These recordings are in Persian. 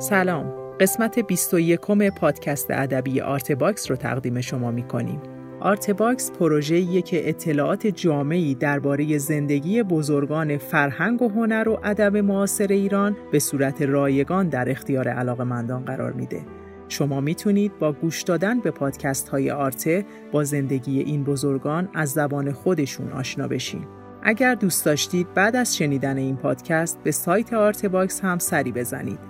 سلام قسمت 21 پادکست ادبی آرت باکس رو تقدیم شما می کنیم. آرت باکس پروژه‌ایه که اطلاعات جامعی درباره زندگی بزرگان فرهنگ و هنر و ادب معاصر ایران به صورت رایگان در اختیار علاقمندان قرار میده. شما می‌تونید با گوش دادن به پادکست های آرته با زندگی این بزرگان از زبان خودشون آشنا بشین. اگر دوست داشتید بعد از شنیدن این پادکست به سایت آرت باکس هم سری بزنید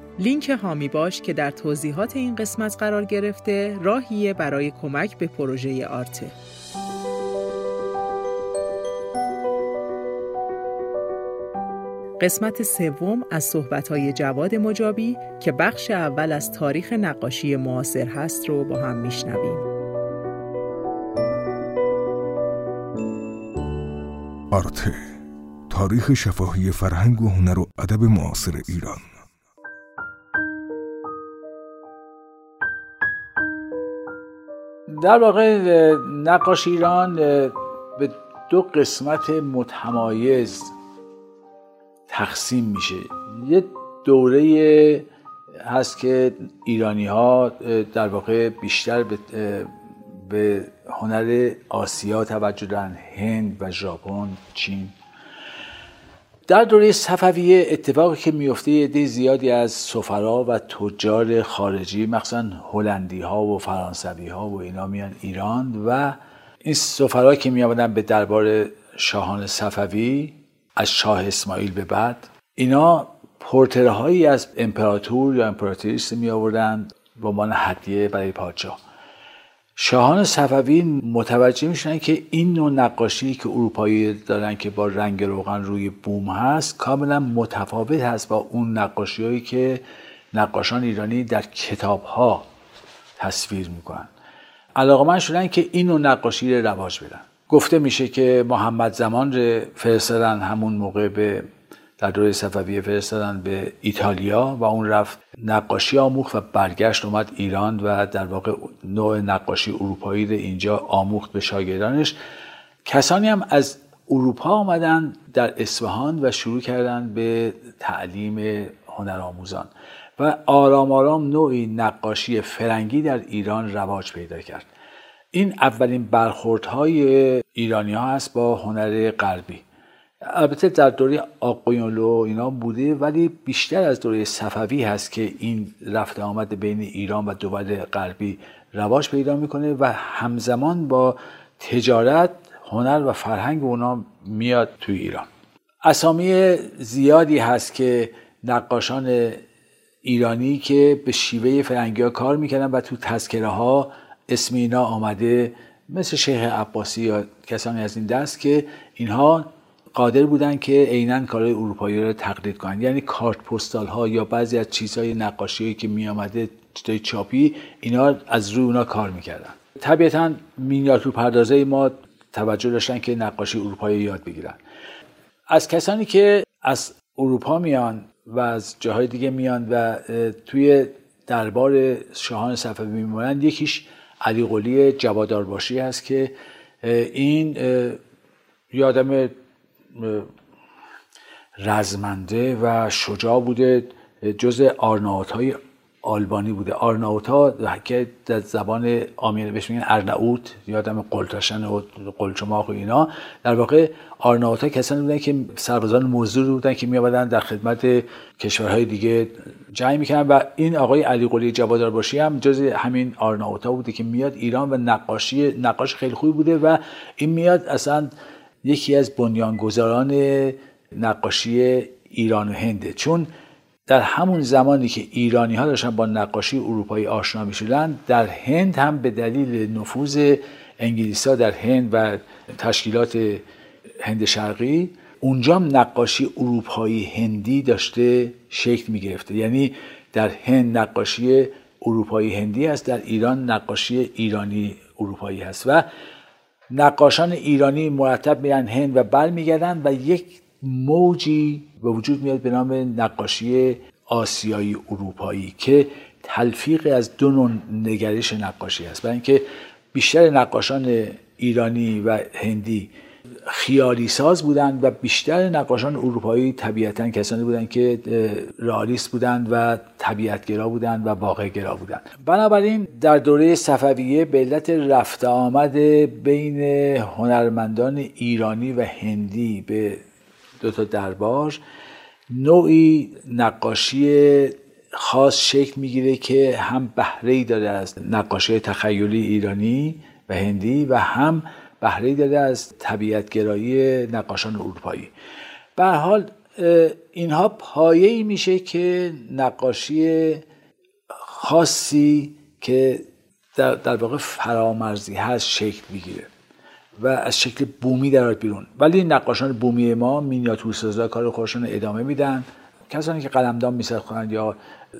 لینک هامی باش که در توضیحات این قسمت قرار گرفته راهیه برای کمک به پروژه آرته. قسمت سوم از صحبت‌های جواد مجابی که بخش اول از تاریخ نقاشی معاصر هست رو با هم میشنویم. آرته تاریخ شفاهی فرهنگ و هنر و ادب معاصر ایران در واقع نقاش ایران به دو قسمت متمایز تقسیم میشه. یه دوره هست که ایرانی ها در واقع بیشتر به, به هنر آسیا توجه دارن هند و ژاپن چین. در دوره صفویه اتفاقی که میفته یه زیادی از سفرا و تجار خارجی مخصوصا هلندی ها و فرانسوی ها و اینا میان ایران و این سفرا که می به دربار شاهان صفوی از شاه اسماعیل به بعد اینا پورترهایی از امپراتور یا امپراتریس می به عنوان هدیه برای پادشاه. شاهان صفوی متوجه میشن که این نوع نقاشی که اروپایی دارن که با رنگ روغن روی بوم هست کاملا متفاوت هست با اون نقاشی هایی که نقاشان ایرانی در کتاب ها تصویر می‌کنن. علاقه من شدن که این نوع نقاشی رو رواج بدن. گفته میشه که محمد زمان رو فرستادن همون موقع به در دوره صفویه فرستادن به ایتالیا و اون رفت نقاشی آموخت و برگشت اومد ایران و در واقع نوع نقاشی اروپایی رو اینجا آموخت به شاگردانش. کسانی هم از اروپا آمدن در اصفهان و شروع کردن به تعلیم هنرآموزان و آرام آرام نوعی نقاشی فرنگی در ایران رواج پیدا کرد. این اولین برخوردهای ایرانی ها هست با هنر غربی. البته در دوره آقایانلو اینا بوده ولی بیشتر از دوره صفوی هست که این رفت آمد بین ایران و دول غربی رواج پیدا می‌کنه و همزمان با تجارت هنر و فرهنگ اونا میاد توی ایران. اسامی زیادی هست که نقاشان ایرانی که به شیوه فرنگی ها کار می‌کردن و تو تذکره ها اسم اینا آمده مثل شیخ عباسی یا کسانی از این دست که اینها قادر بودن که عینا کارهای اروپایی رو تقلید کنن. یعنی کارت پستال ها یا بعضی از چیزهای نقاشی که می آمده چیزای چاپی اینا از روی اونا کار می‌کردن. طبیعتا مینیاتور پردازه ما توجه داشتن که نقاشی اروپایی یاد بگیرن. از کسانی که از اروپا میان و از جاهای دیگه میان و توی دربار شاهان صفوی میمونن یکیش علی قلی جوادارباشی هست که این یادم رزمنده و شجاع بوده جز آرناوت های آلبانی بوده. آرناوت ها که در زبان آمیانه بهش میگن ارناوت یادم قلتاشن و قلچماق و اینا. در واقع آرناوت ها کسانی بودن که سربازان مزدور بودن که میابدن در خدمت کشورهای دیگه جنگ می‌کنن و این آقای علی قلی جوادار باشی هم جز همین آرناوت ها بوده که میاد ایران و نقاشی نقاش خیلی خوبی بوده و این میاد اصلا یکی از بنیانگذاران نقاشی ایران و هنده چون در همون زمانی که ایرانی ها داشتن با نقاشی اروپایی آشنا می شدن در هند هم به دلیل نفوذ انگلیس در هند و تشکیلات هند شرقی اونجا هم نقاشی اروپایی هندی داشته شکل می گرفته یعنی در هند نقاشی اروپایی هندی است در ایران نقاشی ایرانی اروپایی هست. و نقاشان ایرانی مرتب میرن هند و بر میگردن و یک موجی به وجود میاد به نام نقاشی آسیایی اروپایی که تلفیق از دو نوع نگرش نقاشی است. برای اینکه بیشتر نقاشان ایرانی و هندی خیالی ساز بودند و بیشتر نقاشان اروپایی طبیعتا کسانی بودند که رئالیست بودند و طبیعتگرا بودند و واقعگرا بودند. بنابراین در دوره صفویه به علت رفت آمد بین هنرمندان ایرانی و هندی به دو تا دربار نوعی نقاشی خاص شکل می‌گیره که هم بهره ای داره از نقاشی تخیلی ایرانی و هندی و هم بهره داده از طبیعتگرایی نقاشان اروپایی. به حال اینها پایه ای میشه که نقاشی خاصی که در, در واقع فرامرزی هست شکل می‌گیره و از شکل بومی در بیرون. ولی نقاشان بومی ما مینیاتور سازا کار خودشون ادامه میدن. کسانی که قلمدان می‌سازند یا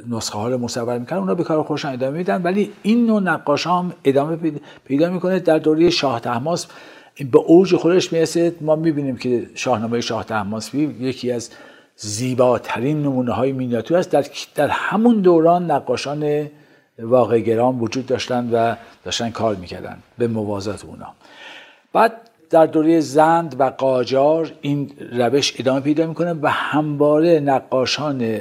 نسخه ها رو مصور می‌کنن اونا به کار خودشون ادامه میدن. ولی این نوع نقاش هم ادامه پیدا می‌کنه در دوره شاه تحماس. به اوج خودش می‌رسه. ما می‌بینیم که شاهنامه شاه تحماسبی یکی از زیباترین نمونه های مینیاتور است. در, در همون دوران نقاشان واقع گرام وجود داشتن و داشتن کار می‌کردن به موازات اونا. بعد در دوره زند و قاجار این روش ادامه پیدا می‌کنه و همواره نقاشان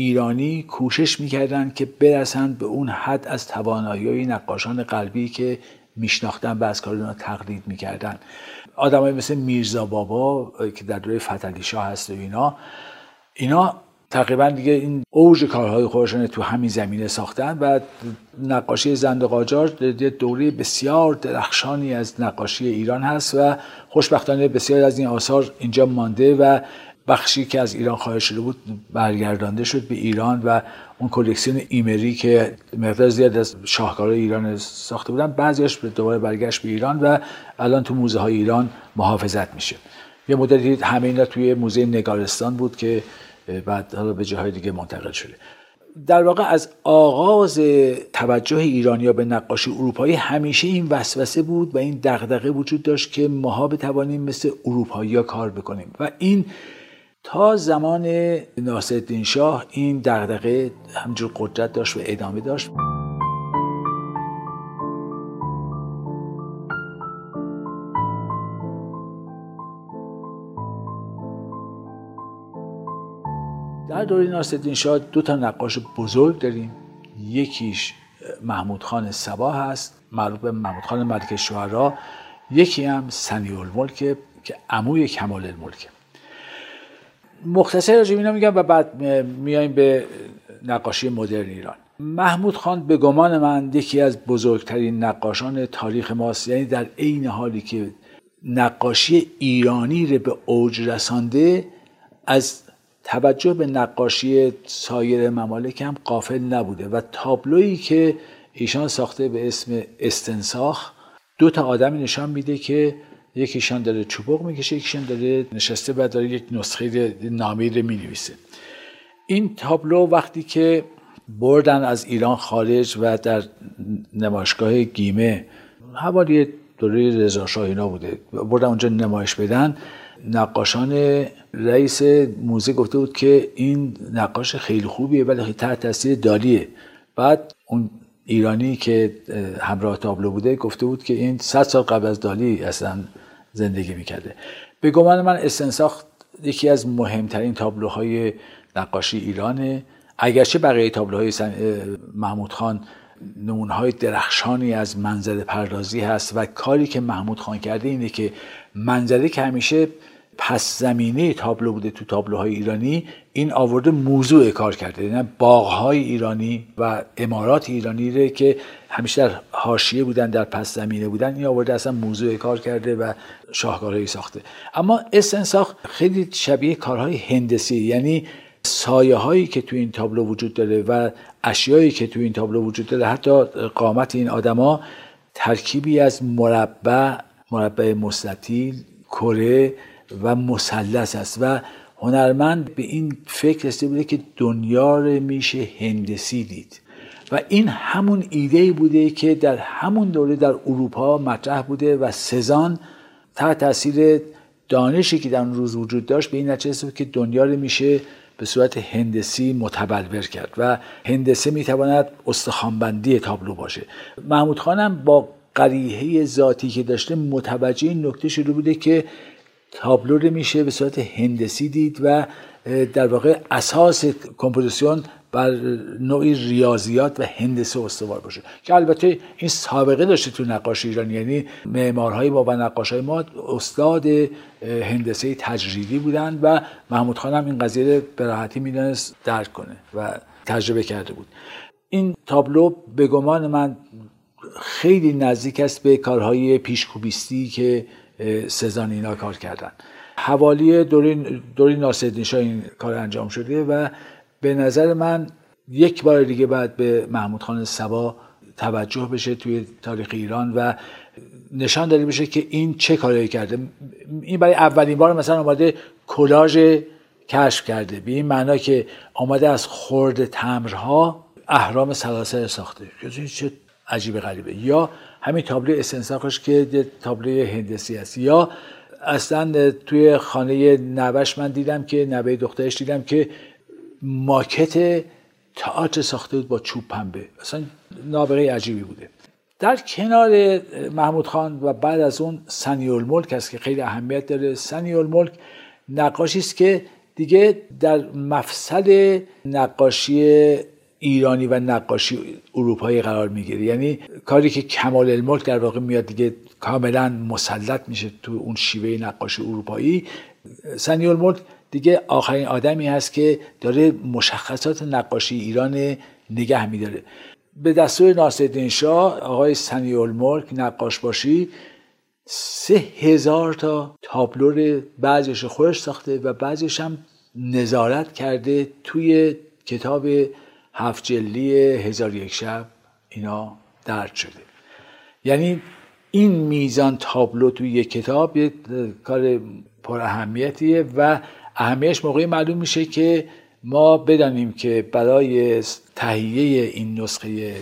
ایرانی کوشش می‌کردند که برسند به اون حد از توانایی نقاشان قلبی که میشناختن و از کار اونا تقلید می‌کردن. آدمایی مثل میرزا بابا که در دوره فتلی شاه هست و اینا اینا تقریبا دیگه این اوج کارهای خودشون تو همین زمینه ساختن و نقاشی زند قاجار دوره بسیار درخشانی از نقاشی ایران هست و خوشبختانه بسیار از این آثار اینجا مانده و بخشی که از ایران خواهش شده بود برگردانده شد به ایران و اون کلکسیون ایمری که مقدار زیاد از شاهکارهای ایران ساخته بودن بعضیش به دوباره برگشت به ایران و الان تو موزه های ایران محافظت میشه. یه مدتی همه اینا توی موزه نگارستان بود که بعد حالا به جاهای دیگه منتقل شده. در واقع از آغاز توجه ایرانیا به نقاشی اروپایی همیشه این وسوسه بود و این دغدغه وجود داشت که ماها بتوانیم مثل اروپایی کار بکنیم. و این تا زمان ناصرالدین شاه این دغدغه همجور قدرت داشت و ادامه داشت. در دوره ناصرالدین شاه دو تا نقاش بزرگ داریم. یکیش محمود خان سبا هست معروف به محمود خان ملک شعرا. یکی هم سنی الملک که عموی کمال الملکه مختصر راجع اینا میگم و بعد میایم به نقاشی مدرن ایران. محمود خان به گمان من یکی از بزرگترین نقاشان تاریخ ماست یعنی در عین حالی که نقاشی ایرانی رو به اوج رسانده از توجه به نقاشی سایر ممالک هم قافل نبوده و تابلویی که ایشان ساخته به اسم استنساخ دو تا آدمی نشان میده که یکیشان داره چوبق می‌کشه یکیشان داره نشسته و داره یک نسخه نامی رو می‌نویسه. این تابلو وقتی که بردن از ایران خارج و در نمایشگاه گیمه حوالی دوره رضا اینا بوده. بردن اونجا نمایش بدن. نقاشان رئیس موزه گفته بود که این نقاش خیلی خوبیه ولی تحت تاثیر دالیه. بعد اون ایرانی که همراه تابلو بوده گفته بود که این صد سال قبل از دالی اصلا زندگی می‌کرده. به گمان من استنساخ یکی از مهمترین تابلوهای نقاشی ایرانه. اگرچه بقیه تابلوهای محمود خان نمونهای درخشانی از منظر پردازی هست و کاری که محمود خان کرده اینه که منظره که همیشه پس زمینه تابلو بوده تو تابلوهای ایرانی این آورده موضوع کار کرده. یعنی باغهای ایرانی و امارات ایرانی ره که همیشه در حاشیه بودن در پس زمینه بودن این آورده اصلا موضوع کار کرده و شاهکارهایی ساخته. اما استنساخ خیلی شبیه کارهای هندسی یعنی سایه هایی که تو این تابلو وجود داره و اشیایی که تو این تابلو وجود داره. حتی قامت این آدما ترکیبی از مربع مربع مستطیل کره و مثلث است و هنرمند به این فکر رسیده بوده که دنیا رو میشه هندسی دید. و این همون ایده بوده که در همون دوره در اروپا مطرح بوده و سزان تحت تاثیر دانشی که در اون روز وجود داشت به این نتیجه که دنیا رو میشه به صورت هندسی متبلور کرد و هندسه می‌تواند استخوانبندی تابلو باشه. محمود خانم با قریحه ذاتی که داشته متوجه این نکته شده بوده که تابلو رو میشه به صورت هندسی دید و در واقع اساس کمپوزیسیون بر نوعی ریاضیات و هندسه استوار باشه. که البته این سابقه داشته تو نقاشی ایرانی یعنی معمارهای ما و نقاشای ما استاد هندسه تجریدی بودند و محمود خان هم این قضیه رو به راحتی می‌دونست درک کنه و تجربه کرده بود. این تابلو به گمان من خیلی نزدیک است به کارهای پیشکوبیستی که سزان اینا کار کردن. حوالی دوری, دوری ناصرالدین این کار انجام شده و به نظر من یک بار دیگه باید به محمود خان سبا توجه بشه توی تاریخ ایران و نشان داده بشه که این چه کاری کرده. این برای اولین بار مثلا آماده کلاژ کشف کرده. به این معنا که آمده از خورد تمرها اهرام سلاسل ساخته. چه عجیب غریبه. یا همین تابلو استنساخش که تابلو هندسی است یا اصلا توی خانه نوش من دیدم که نوه دخترش دیدم که ماکت تئاتر ساخته بود با چوب پنبه. اصلا نابغه عجیبی بوده. در کنار محمود خان و بعد از اون سنی الملک است که خیلی اهمیت داره. سنی الملک نقاشی است که دیگه در مفصل نقاشی ایرانی و نقاشی اروپایی قرار می‌گیره. یعنی کاری که کمال الملک در واقع میاد دیگه کاملا مسلط میشه تو اون شیوه نقاشی اروپایی. سنی الملک دیگه آخرین آدمی هست که داره مشخصات نقاشی ایران نگه میداره. به دستور ناصرالدین شاه آقای سنی الملک نقاش باشی سه هزار تا تابلو بعضیش خودش ساخته و بعضیش هم نظارت کرده توی کتاب هفت جلی هزار یک شب اینا درد شده. یعنی این میزان تابلو توی یک کتاب یه کار پر اهمیتیه و اهمیش موقعی معلوم میشه که ما بدانیم که برای تهیه این نسخه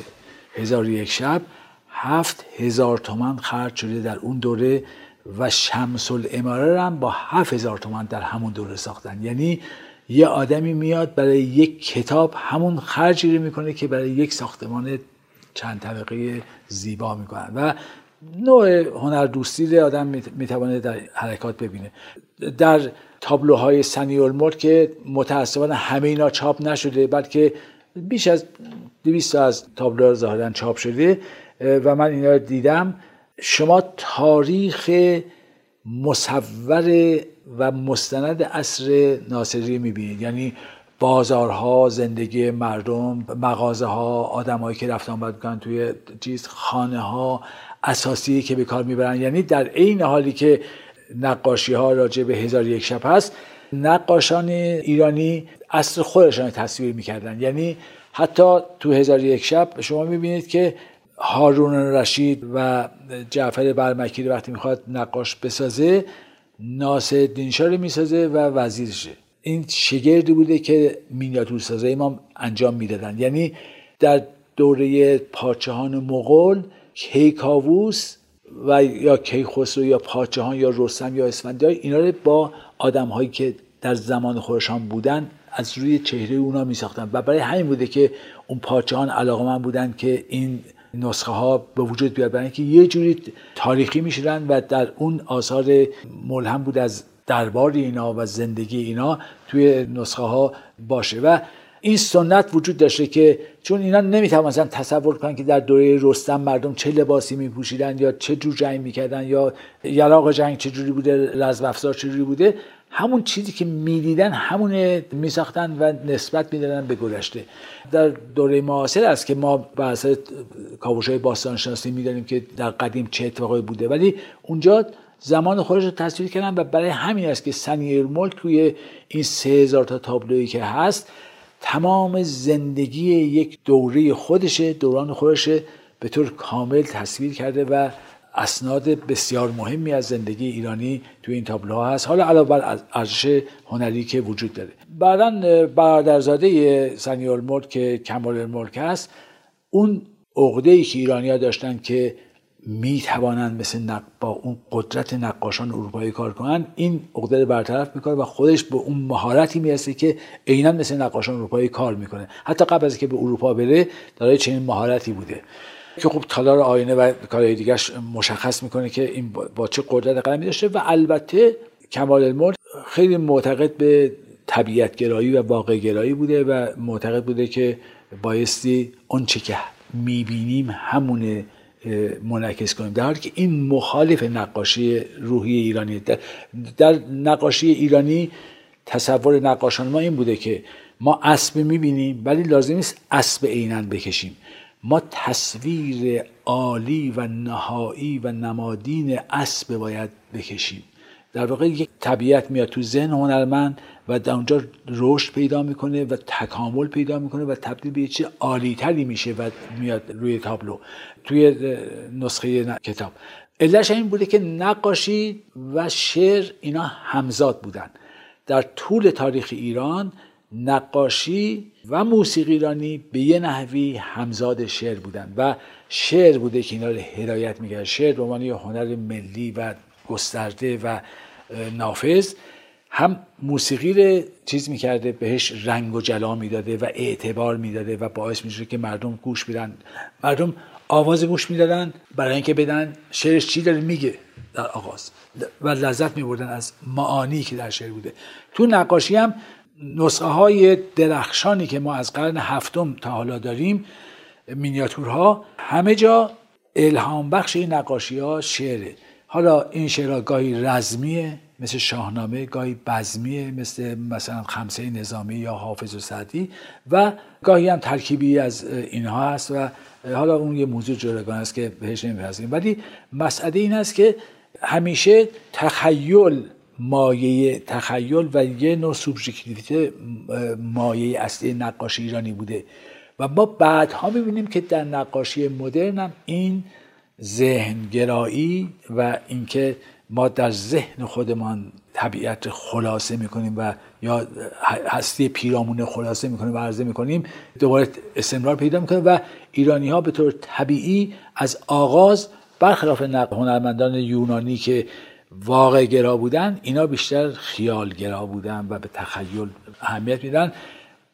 هزار یک شب هفت هزار تومن خرج شده در اون دوره و شمس الاماره هم با هفت هزار تومن در همون دوره ساختن. یعنی یه آدمی میاد برای یک کتاب همون خرجی رو می‌کنه که برای یک ساختمان چند طبقه زیبا می‌کنن و نوع هنر دوستی آدم می‌توانه در حرکات ببینه. در تابلوهای سنی الملک که متاسفانه همه اینا چاپ نشده بلکه بیش از 200 از تابلوها ظاهرا چاپ شده و من اینا رو دیدم. شما تاریخ مصور و مستند عصر ناصری می‌بینید. یعنی بازارها زندگی مردم مغازه ها آدمایی که رفتن آمد توی چیز خانه ها اساسی که به کار می‌برن. یعنی در عین حالی که نقاشی ها راجع به هزار یک شب هست نقاشان ایرانی اصر خودشان تصویر می‌کردن. یعنی حتی تو هزار یک شب شما می‌بینید که هارون رشید و جعفر برمکی وقتی می‌خواد نقاش بسازه ناصر دینشا رو می‌سازه و وزیرشه این شگردی بوده که مینیاتور سازه ما انجام می‌دادن. یعنی در دوره پاچهان مغول کیکاووس و یا کیخسرو یا پاچهان یا رستم یا اسفندیار اینا رو با آدم هایی که در زمان خودشان بودن از روی چهره اونا می ساختن و برای همین بوده که اون پاچهان علاقه من بودن که این نسخه ها به وجود بیاد برای اینکه یه جوری تاریخی می‌شدن و در اون آثار ملهم بود از دربار اینا و زندگی اینا توی نسخه ها باشه. و این سنت وجود داشته که چون اینا نمی‌توانستن تصور کنن که در دوره رستم مردم چه لباسی میپوشیدن یا چه جور جنگ می‌کردن یا یراق جنگ چه جوری بوده رزم چه جوری بوده همون چیزی که می‌دیدن همون میساختن و نسبت می‌دادن به گذشته. در دوره معاصر است که ما به اثر کاوش های باستان شناسی می‌دانیم که در قدیم چه اتفاقی بوده. ولی اونجا زمان خودش رو تصویر کردن و برای همین است که سنیر ملک توی این سه هزار تا تابلویی که هست تمام زندگی یک دوره خودشه دوران خودشه به طور کامل تصویر کرده و اسناد بسیار مهمی از زندگی ایرانی توی این تابلوها هست. حالا علاوه بر ارزش هنری که وجود داره. بعدا برادرزاده سنی الملک که کمال الملک هست اون عقده ای که ایرانیا داشتن که می توانند مثل نق... با اون قدرت نقاشان اروپایی کار کنند این عقده رو برطرف می‌کنه و خودش به اون مهارتی می‌رسه که عینا مثل نقاشان اروپایی کار می‌کنه. حتی قبل از که به اروپا بره دارای چنین مهارتی بوده. که خب تالار آینه و کارهای دیگرش مشخص می‌کنه که این با چه قدرت قلمی داشته و البته کمال الملک خیلی معتقد به طبیعت گرایی و واقع گرایی بوده و معتقد بوده که بایستی اون چه که می‌بینیم همونه منعکس کنیم. در حالی که این مخالف نقاشی روحی ایرانی در, در نقاشی ایرانی تصور نقاشان ما این بوده که ما اسب می‌بینیم ولی لازم نیست اسب عینا بکشیم. ما تصویر عالی و نهایی و نمادین اسب باید بکشیم. در واقع یک طبیعت میاد تو ذهن هنرمند و در اونجا رشد پیدا می‌کنه و تکامل پیدا می‌کنه و تبدیل به چیز عالیتری میشه و میاد روی تابلو توی نسخه کتاب. علتش این بوده که نقاشی و شعر اینا همزاد بودن. در طول تاریخ ایران نقاشی و موسیقی ایرانی به یه نحوی همزاد شعر بودن و شعر بوده که اینا رو هدایت می‌کرد. شعر به عنوان هنر ملی و گسترده و نافذ هم موسیقی رو چیز می‌کرده بهش رنگ و جلا می‌داده و اعتبار می‌داده و باعث میشه که مردم گوش میدن مردم آواز گوش می‌دادن برای اینکه بدن شعرش چی داره میگه در آغاز. و لذت میبردن از معانی که در شعر بوده. تو نقاشی هم نسخه های درخشانی که ما از قرن هفتم تا حالا داریم مینیاتورها همه جا الهام بخش این نقاشی ها شعره. حالا این شعرها گاهی رزمیه مثل شاهنامه گاهی بزمیه مثل مثلا خمسه نظامی یا حافظ و سعدی و گاهی هم ترکیبی از اینها هست و حالا اون یه موضوع جداگانه است که بهش نمیپذیریم ولی مسئله این است که همیشه تخیل مایه تخیل و یه نوع سوبژکتیویته مایه اصلی نقاشی ایرانی بوده. و ما بعدها می‌بینیم که در نقاشی مدرن هم این ذهنگرایی و اینکه ما در ذهن خودمان طبیعت خلاصه می‌کنیم و یا هستی پیرامون خلاصه می‌کنیم و عرضه می‌کنیم دوباره استمرار پیدا می‌کنه و ایرانی ها به طور طبیعی از آغاز برخلاف هنرمندان یونانی که واقع گرا بودن اینا بیشتر خیال گرا بودن و به تخیل اهمیت میدن.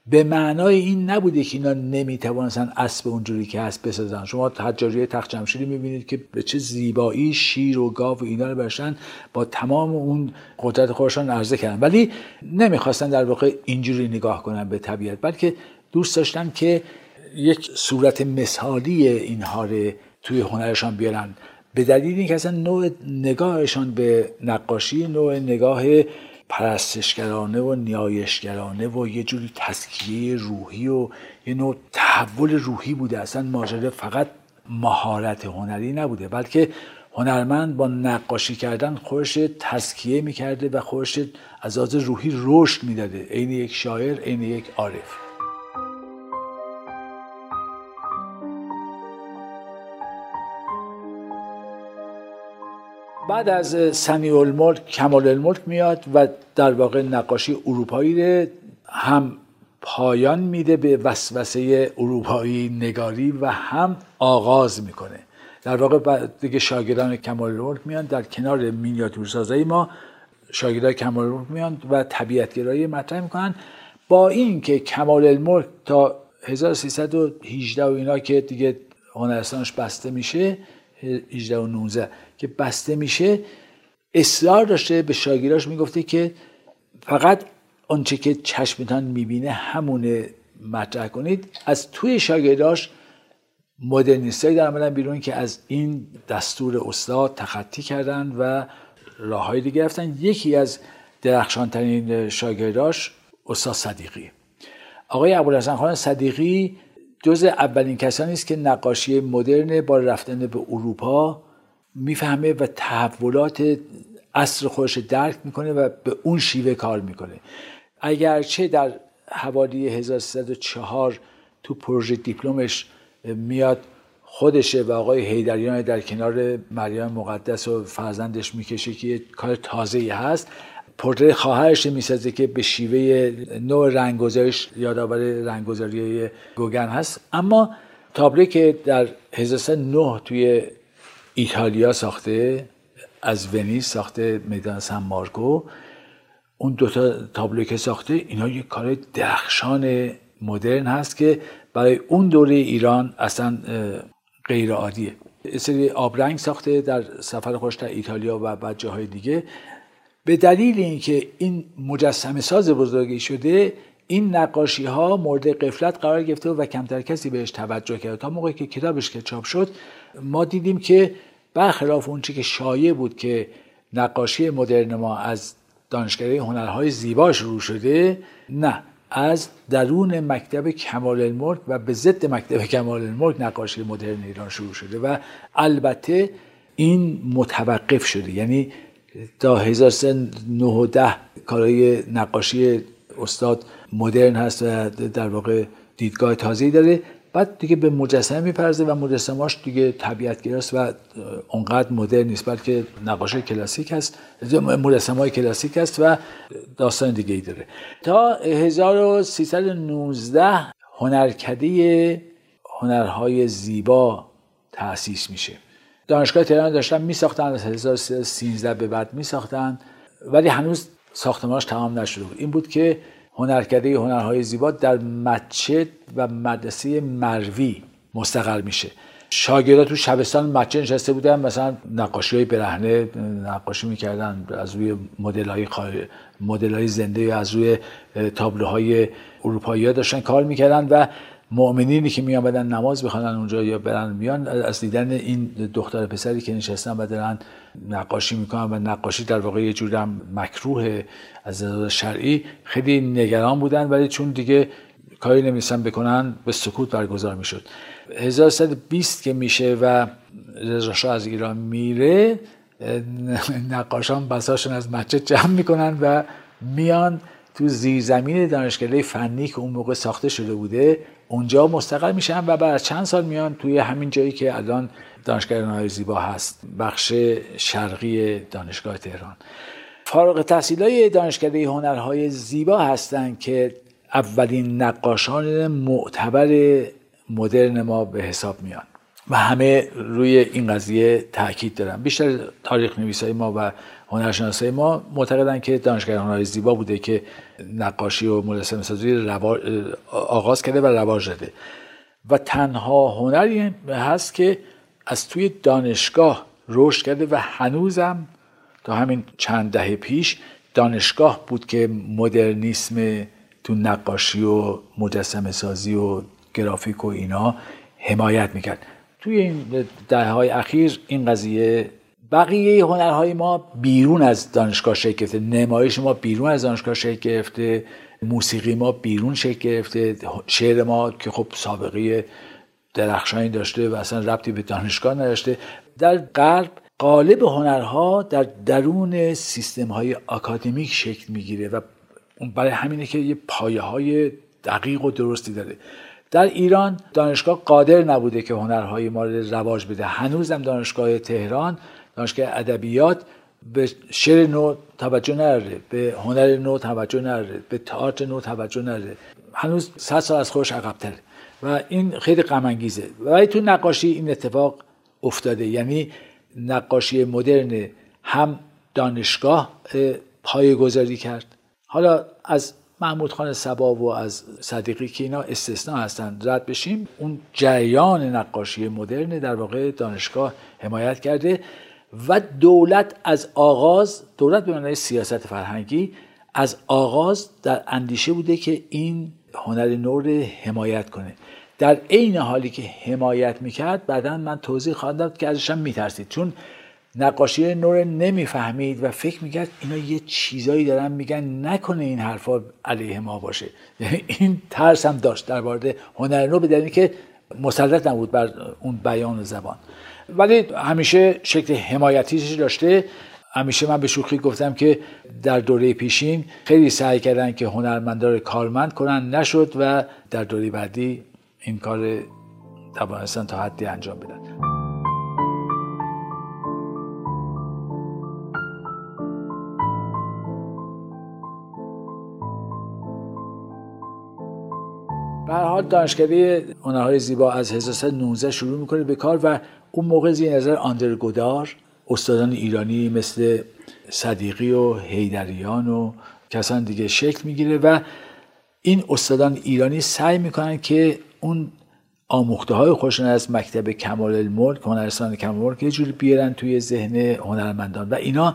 به معنای این نبوده که اینا نمی‌توانستن اسب اونجوری که هست بسازن. شما حجاجی تخت جمشیدی می‌بینید که به چه زیبایی شیر و گاو و اینا رو برشن با تمام اون قدرت خودشان عرضه کردن. ولی نمی‌خواستن در واقع اینجوری نگاه کنن به طبیعت بلکه دوست داشتن که یک صورت مثالی اینها رو توی هنرشان بیارن. به دلیل اینکه اصلا نوع نگاهشان به نقاشی نوع نگاه پرستشگرانه و نیایشگرانه و یه جوری تسکیه روحی و یه نوع تحول روحی بوده. اصلا ماجرا فقط مهارت هنری نبوده بلکه هنرمند با نقاشی کردن خودش تسکیه می‌کرده و خودش از آز روحی رشد می‌داده. عین یک شاعر عین یک عارف. بعد از سنی الملک کمال الملک میاد و در واقع نقاشی اروپایی هم پایان میده به وسوسه اروپایی نگاری و هم آغاز می‌کنه. در واقع دیگه شاگردان کمال الملک میان. در کنار مینیاتورسازی ما شاگردان کمال الملک میان و طبیعتگرایی مطرح می‌کنن. با اینکه کمال الملک تا 1318 و اینا که دیگه هنرستانش بسته میشه 18 و 19 که بسته میشه اصرار داشته به شاگیراش می‌گفته که فقط آنچه که چشمتان می‌بینه همونه مطرح کنید. از توی شاگرداش مدرنیستایی در آمدن بیرون که از این دستور استاد تخطی کردن و راههای دیگه رفتن یکی از درخشانترین شاگرداش استاد صدیقی. آقای ابوالحسن خان صدیقی جز اولین کسانی است که نقاشی مدرن با رفتن به اروپا می‌فهمه و تحولات اصر خودش درک می‌کنه و به اون شیوه کار می‌کنه. اگرچه در حوالی 1304 تو پروژه دیپلمش میاد خودشه و آقای هیدریان در کنار مریم مقدس و فرزندش می‌کشه که یه کار تازه هست پورتری خواهرش می‌سازه که به شیوه نوع رنگگذاریش یادآور رنگگذاری گوگن هست. اما تابلو که در 1309 توی ایتالیا ساخته از ونیز ساخته میدان سن مارکو اون دوتا تابلو که ساخته اینا یک کار درخشان مدرن هست که برای اون دوره ایران اصلا غیر عادیه سری آبرنگ ساخته در سفر خوش در ایتالیا و بعد جاهای دیگه. به دلیل اینکه این مجسمه ساز بزرگی شده این نقاشی ها مورد قفلت قرار گرفته و کمتر کسی بهش توجه کرد. تا موقعی که کتابش که چاپ شد ما دیدیم که برخلاف اون که شایع بود که نقاشی مدرن ما از دانشگاه هنرهای زیبا شروع شده نه. از درون مکتب کمال الملک و به ضد مکتب کمال الملک نقاشی مدرن ایران شروع شده و البته این متوقف شده. یعنی تا 1310 کارهای نقاشی استاد مدرن هست و در واقع دیدگاه تازه‌ای داره. بعد دیگه به مجسمه میپرزه و مجسمهاش دیگه طبیعتگراست و اونقدر مدرن نیست بلکه نقاشی کلاسیک هست. مجسمه های کلاسیک است و داستان دیگه ای داره. تا 1319 هنرکده هنرهای زیبا تأسیس میشه. دانشگاه تهران داشتن میساختن از 1313 به بعد میساختن. ولی هنوز ساختمانش تمام نشده بود. این بود که هنرکده هنرهای زیبا در مسجد و مدرسه مروی مستقر میشه. شاگردا تو شبستان مچه نشسته بودن مثلا نقاشی های برهنه نقاشی می‌کردن از روی مدل های, مدل های زنده از روی تابلوهای اروپایی داشتن کار می‌کردن و مؤمنینی که میآمدن نماز بخوانن اونجا یا برن میان از دیدن این دختر پسری که نشستن و دارن نقاشی می‌کنن و نقاشی در واقع یه جور هم مکروه از نظر شرعی خیلی نگران بودن ولی چون دیگه کاری نمیستن بکنن به سکوت برگزار می‌شد. 1120 که میشه و رضا از ایران میره نقاشان بساشون از مسجد جمع می‌کنن و میان تو زیرزمین دانشکده فنی که اون موقع ساخته شده بوده. اونجا مستقل میشن و بعد چند سال میان توی همین جایی که الان دانشگاه هنرهای زیبا هست بخش شرقی دانشگاه تهران. فارغ تحصیل های دانشکده هنرهای زیبا هستند که اولین نقاشان معتبر مدرن ما به حساب میان و همه روی این قضیه تاکید دارن. بیشتر تاریخ نویسای ما و هنرشناسای ما معتقدن که دانشگاه هنرهای زیبا بوده که نقاشی و مجسمه سازی آغاز کرده و رواج داده. و تنها هنری هست که از توی دانشگاه رشد کرده و هنوزم تا همین چند دهه پیش دانشگاه بود که مدرنیسم تو نقاشی و مجسمه سازی و گرافیک و اینا حمایت می‌کرد. توی این دهه های اخیر این قضیه بقیه هنرهای ما بیرون از دانشگاه شکل گرفته. نمایش ما بیرون از دانشگاه شکل گرفته. موسیقی ما بیرون شکل گرفته. شعر ما که خب سابقه درخشانی داشته و اصلا ربطی به دانشگاه نداشته. در غرب قالب هنرها در درون سیستم های اکادمیک شکل می‌گیره و برای همینه که یه پایه های دقیق و درستی داره. در ایران دانشگاه قادر نبوده که هنرهای ما رو رواج بده. هنوزم دانشگاه تهران دانشگاه ادبیات به شعر نو توجه نداره به هنر نو توجه نداره به تئاتر نو توجه نداره هنوز صد سال از خودش عقبتره و این خیلی غم انگیزه ولی تو نقاشی این اتفاق افتاده. یعنی نقاشی مدرن هم دانشگاه پای گذاری کرد. حالا از محمود خان سبا و از صدیقی که اینا استثناء هستند رد بشیم. اون جریان نقاشی مدرن در واقع دانشگاه حمایت کرده. و دولت از آغاز دولت به معنای سیاست فرهنگی از آغاز در اندیشه بوده که این هنر نور حمایت کنه. در عین حالی که حمایت می‌کرد بعدا من توضیح خواهم داد که ازشم میترسید. چون نقاشی نور نمی‌فهمید و فکر می‌کرد اینا یه چیزایی دارن میگن نکنه این حرفا علیه ما باشه. یعنی این ترس هم داشت در هنر نو به که مسلط نبود بر اون بیان زبان. ولی همیشه شکل حمایتیش داشته. همیشه من به شوخی گفتم که در دوره پیشین خیلی سعی کردن که هنرمندان کارمند کنن. نشد و در دوره بعدی این کار توانستن تا حدی انجام بدن. به حال دانشکده هنرهای زیبا از 1319 شروع می‌کنه به کار و اون موقع زیر نظر آندرگودار استادان ایرانی مثل صدیقی و هیدریان و کسان دیگه شکل می‌گیره و این استادان ایرانی سعی می‌کنن که اون آموخته های خودشون از مکتب کمال الملک هنرستان کمال الملک یه جوری بیارن توی ذهن هنرمندان و اینا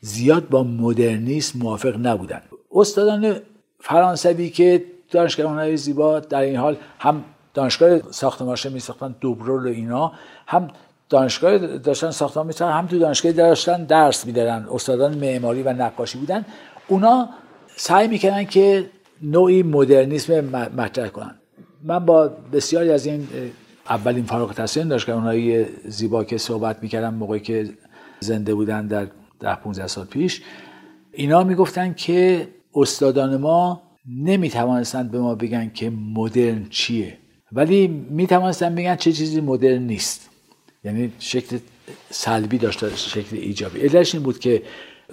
زیاد با مدرنیسم موافق نبودن. استادان فرانسوی که دانشگاه هنری زیبا در این حال هم دانشگاه ساختمانش می ساختن دوبرول و اینا. هم دانشگاه داشتن ساختمان میساختن هم تو دانشگاه داشتن درس می‌دادن. استادان معماری و نقاشی بودن. اونا سعی می‌کنن که نوعی مدرنیسم مطرح کنن. من با بسیاری از این اولین فارغ التحصیلان دانشگاه هنری زیبا که صحبت می‌کردم موقعی که زنده بودن در ده 15 سال پیش اینا می‌گفتن که استادان ما نمی‌توانستند به ما بگن که مدرن چیه. ولی می‌توانستند بگن چه چیزی مدرن نیست. یعنی شکل سلبی داشته شکل ایجابی. علتش این بود که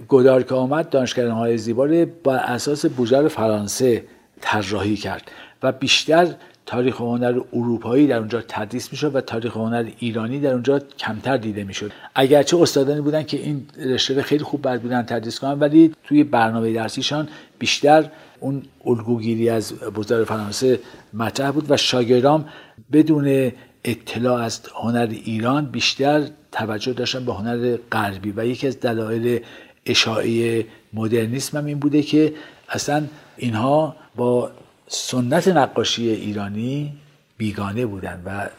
گودار که آمد دانشگاه های زیبا رو بر اساس بوجار فرانسه طراحی کرد و بیشتر تاریخ هنر اروپایی در اونجا تدریس می‌شد و تاریخ هنر ایرانی در اونجا کمتر دیده می‌شد. اگرچه استادانی بودن که این رشته خیلی خوب بلد بودن تدریس کنن ولی توی برنامه درسیشان بیشتر اون الگوگیری از بزرگ فرانسه مطرح بود و شاگردام بدون اطلاع از هنر ایران بیشتر توجه داشتن به هنر غربی. و یکی از دلایل اشاعه مدرنیسم هم این بوده که اصلا اینها با سنت نقاشی ایرانی بیگانه بودن و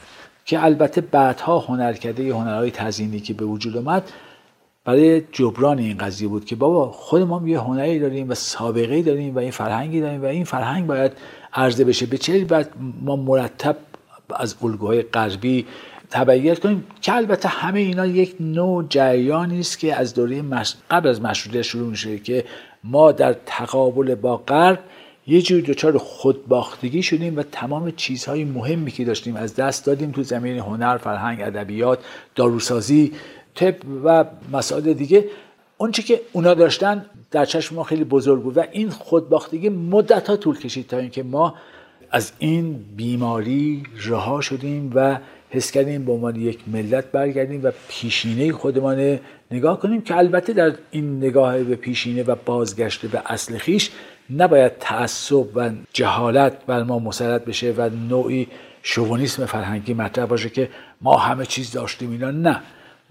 که البته بعدها هنرکده هنرهای تزیینی که به وجود آمد برای جبران این قضیه بود که بابا خود ما یه هنری داریم و سابقه داریم و این فرهنگی داریم و این فرهنگ باید عرضه بشه. به چه بعد ما مرتب از الگوهای غربی تبعیت کنیم؟ که البته همه اینا یک نوع جریانی است که از دوره قبل از مشروطیت شروع میشه که ما در تقابل با غرب یه جور دچار خودباختگی شدیم و تمام چیزهای مهمی که داشتیم از دست دادیم تو زمین هنر، فرهنگ، ادبیات، داروسازی، طب و مسائل دیگه اونچه که اونا داشتن در چشم ما خیلی بزرگ بود و این خودباختگی مدت ها طول کشید تا اینکه ما از این بیماری رها شدیم و حس کردیم به عنوان یک ملت برگردیم و پیشینه خودمان نگاه کنیم که البته در این نگاه به پیشینه و بازگشت به اصل خیش نباید تعصب و جهالت بر ما مسلط بشه و نوعی شوونیسم فرهنگی مطرح باشه که ما همه چیز داشتیم اینا نه.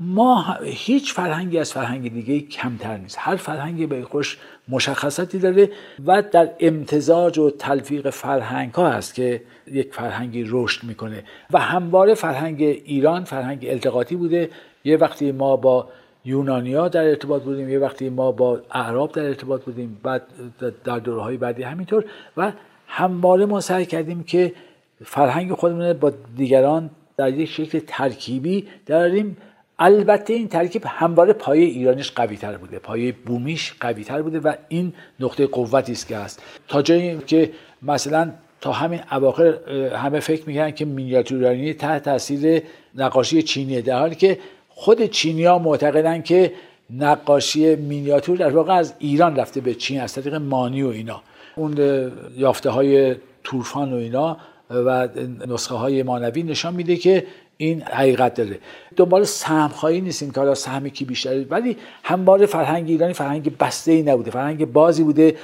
ما هیچ فرهنگی از فرهنگ دیگه کمتر نیست. هر فرهنگی به خوش مشخصاتی داره و در امتزاج و تلفیق فرهنگ ها هست که یک فرهنگی رشد می‌کنه. و همواره فرهنگ ایران فرهنگ التقاطی بوده. یه وقتی ما با یونانیا در ارتباط بودیم یه وقتی ما با اعراب در ارتباط بودیم بعد در دورهای بعدی همینطور. و همواره ما سعی کردیم که فرهنگ خودمون با دیگران در یک شکل ترکیبی داریم البته این ترکیب همواره پایه ایرانیش قوی تر بوده پایه بومیش قوی تر بوده و این نقطه قوتی است که هست. تا جایی که مثلا تا همین اواخر همه فکر می‌کنن که مینیاتورانی تحت تاثیر نقاشی چینیه در حالی که خود چینی ها معتقدن که نقاشی مینیاتور در واقع از ایران رفته به چین از طریق مانی و اینا. اون یافته های تورفان و اینا و نسخه های مانوی نشان میده که این حقیقت داره. دنبال سهم خواهی نیستیم که حالا سهم کی بیشتره. ولی همواره فرهنگ ایرانی فرهنگ بسته ای نبوده. فرهنگ بازی بوده.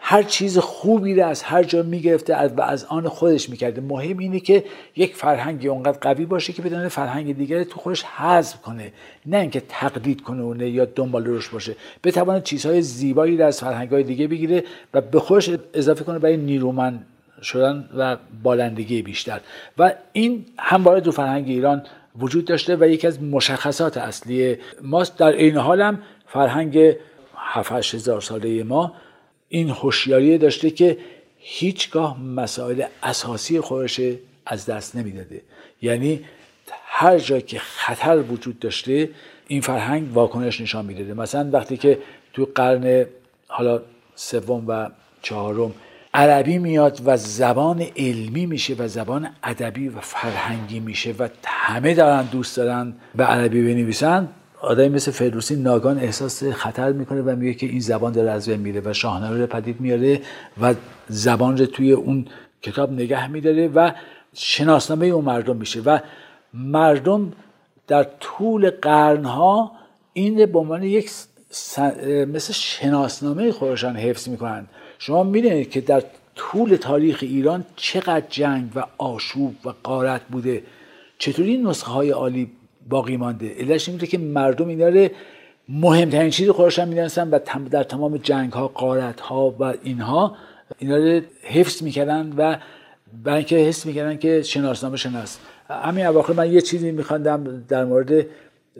هر چیز خوبی رو از هر جا می‌گرفته و از آن خودش می‌کرده. مهم اینه که یک فرهنگی اونقدر قوی باشه که بدون فرهنگ دیگر تو خودش حذف کنه. نه اینکه تقلید کنه اونه یا دنبال روش باشه. بتواند چیزهای زیبایی رو از فرهنگ های دیگه بگیره و به خودش اضافه کنه برای نیرومند شدن و بالندگی بیشتر. و این همواره تو فرهنگ ایران وجود داشته و یکی از مشخصات اصلی ماست. در این حال هم فرهنگ 7 هزار ساله ما این هوشیاری داشته که هیچگاه مسائل اساسی خودش از دست نمی‌داده. یعنی هر جا که خطر وجود داشته این فرهنگ واکنش نشان می‌داده. مثلا وقتی که تو قرن حالا سوم و چهارم عربی میاد و زبان علمی میشه و زبان ادبی و فرهنگی میشه و همه دارن دوست دارن به عربی بنویسن آدمی مثل فردوسی ناگان احساس خطر می‌کنه و میگه که این زبان داره از بین میره و شاهنامه رو پدید میاره و زبان رو توی اون کتاب نگه میداره و شناسنامه اون مردم میشه و مردم در طول قرنها این به عنوان یک مثل شناسنامه خودشان حفظ می‌کنن. شما می‌دونید که در طول تاریخ ایران چقدر جنگ و آشوب و قارت بوده. چطوری این نسخه های عالی باقی مانده؟ علتش این که مردم اینا رو مهمترین چیز خودشان می‌دونستن و در تمام جنگ ها قارت ها و اینها اینا رو حفظ می‌کردن و برای اینکه حس می‌کردن که شناسنامه شناس. همین اواخر من یه چیزی میخواندم در مورد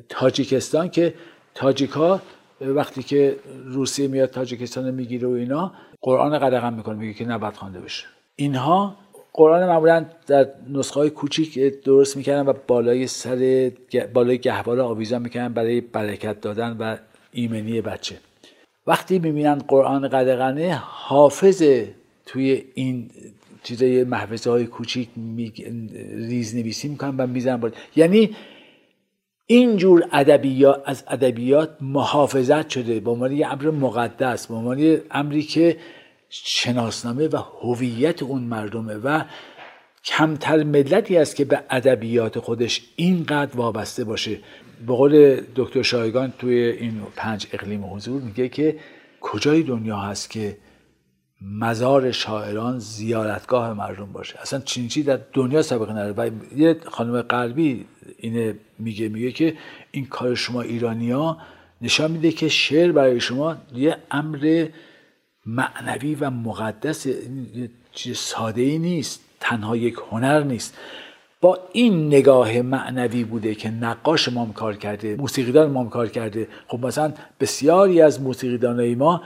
تاجیکستان که تاجیک ها وقتی که روسیه میاد تاجیکستان می‌گیره و اینا قرآن قدغن می‌کنه میگه که نباید خوانده بشه اینها قرآن معمولا در نسخه های کوچیک درست می‌کردن و بالای سر بالای گهواره آویزان می‌کردن برای برکت دادن و ایمنی بچه وقتی می‌بینن قرآن قدغنه حافظ توی این چیزای محفظه های کوچیک ریز نویسی می‌کنن و می‌زنن. یعنی اینجور ادبیات از ادبیات محافظت شده به عنوان یه امر مقدس به عنوان امری که شناسنامه و هویت اون مردمه و کمتر ملتی است که به ادبیات خودش اینقدر وابسته باشه. به قول دکتر شایگان توی این پنج اقلیم حضور میگه که کجای دنیا هست که مزار شاعران زیارتگاه مردم باشه؟ اصلا چینچی در دنیا سابقه نداره. و یه خانم غربی اینه میگه میگه که این کار شما ایرانیا نشان میده که شعر برای شما یه امر معنوی و مقدس چیز ساده ای نیست تنها یک هنر نیست. با این نگاه معنوی بوده که نقاش ما کار کرده موسیقیدان ما کار کرده. خب مثلا بسیاری از موسیقیدانای ما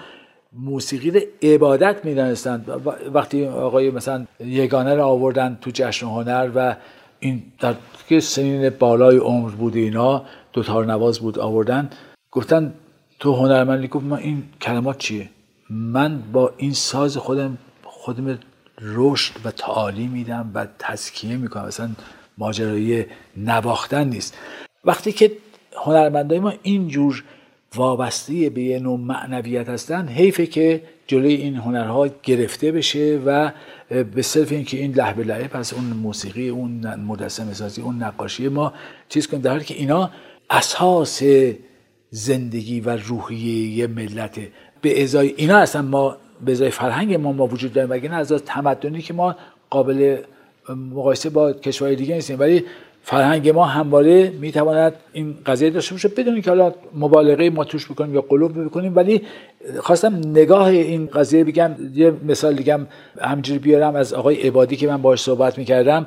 موسیقی رو عبادت می‌دانستند. وقتی آقای مثلا یگانه رو آوردن تو جشن هنر و این در که سنین بالای عمر بود اینا دو نواز بود آوردن گفتن تو هنرمندی گفت من این کلمات چیه؟ من با این ساز خودم خودم رشد و تعالی میدم و تزکیه می‌کنم. مثلا ماجرای نواختن نیست. وقتی که هنرمندای ما اینجور وابسته به یه نوع معنویت هستن حیفه که جلوی این هنرها گرفته بشه و به صرف اینکه این لحب لعه پس اون موسیقی اون مدسم سازی اون نقاشی ما چیز کنیم در حالی که اینا اساس زندگی و روحیه یه ملته به ازای اینا اصلا ما به ازای فرهنگ ما ما وجود داریم وگرنه از تمدنی که ما قابل مقایسه با کشورهای دیگه نیستیم. ولی فرهنگ ما همواره می‌تواند این قضیه داشته باشه بدون که حالا مبالغه ما توش بکنیم یا قلوب بکنیم ولی خواستم نگاه این قضیه بگم یه مثال دیگه همجوری بیارم از آقای عبادی که من باش صحبت می‌کردم.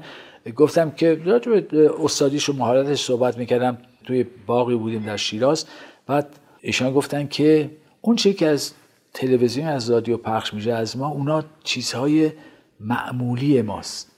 گفتم که راجع به استادیش و مهارتش صحبت می‌کردم توی باقی بودیم در شیراز. بعد ایشان گفتن که اون چی که از تلویزیون از رادیو پخش میشه از ما اونا چیزهای معمولی ماست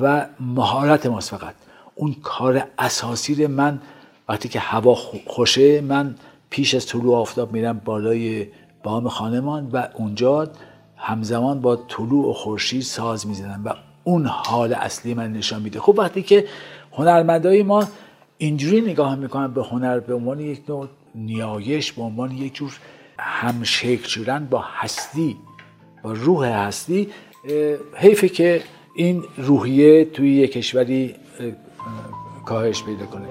و مهارت ماست فقط. اون کار اساسی من وقتی که هوا خوشه من پیش از طلوع آفتاب میرم بالای بام خانمان و اونجا همزمان با طلوع و خورشید ساز می‌زنم و اون حال اصلی من نشان میده. خب وقتی که هنرمندای ما اینجوری نگاه می‌کنن به هنر به عنوان یک نوع نیایش به عنوان یک جور همشکل شدن با هستی با روح هستی حیفه که این روحیه توی یک کشوری کاهش پیدا کنه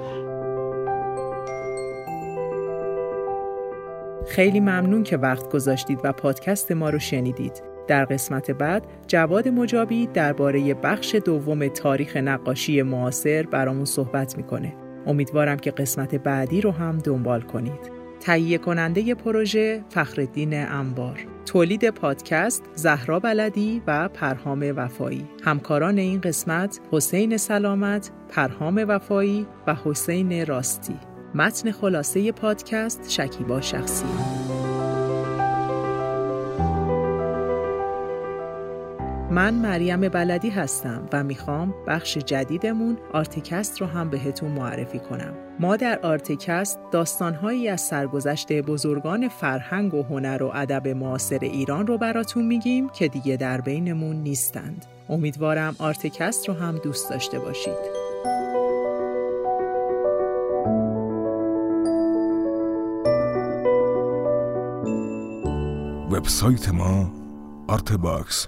خیلی ممنون که وقت گذاشتید و پادکست ما رو شنیدید. در قسمت بعد جواد مجابی درباره بخش دوم تاریخ نقاشی معاصر برامون صحبت می‌کنه. امیدوارم که قسمت بعدی رو هم دنبال کنید. تهیه کننده پروژه فخرالدین انوار تولید پادکست زهرا بلدی و پرهام وفایی همکاران این قسمت حسین سلامت پرهام وفایی و حسین راستی متن خلاصه پادکست شکیبا شخصی من مریم بلدی هستم و می‌خوام بخش جدیدمون آرتیکست رو هم بهتون معرفی کنم. ما در آرتیکست داستانهایی از سرگذشت بزرگان فرهنگ و هنر و ادب معاصر ایران رو براتون میگیم که دیگه در بینمون نیستند. امیدوارم آرتیکست رو هم دوست داشته باشید. وب‌سایت ما artebox.ir.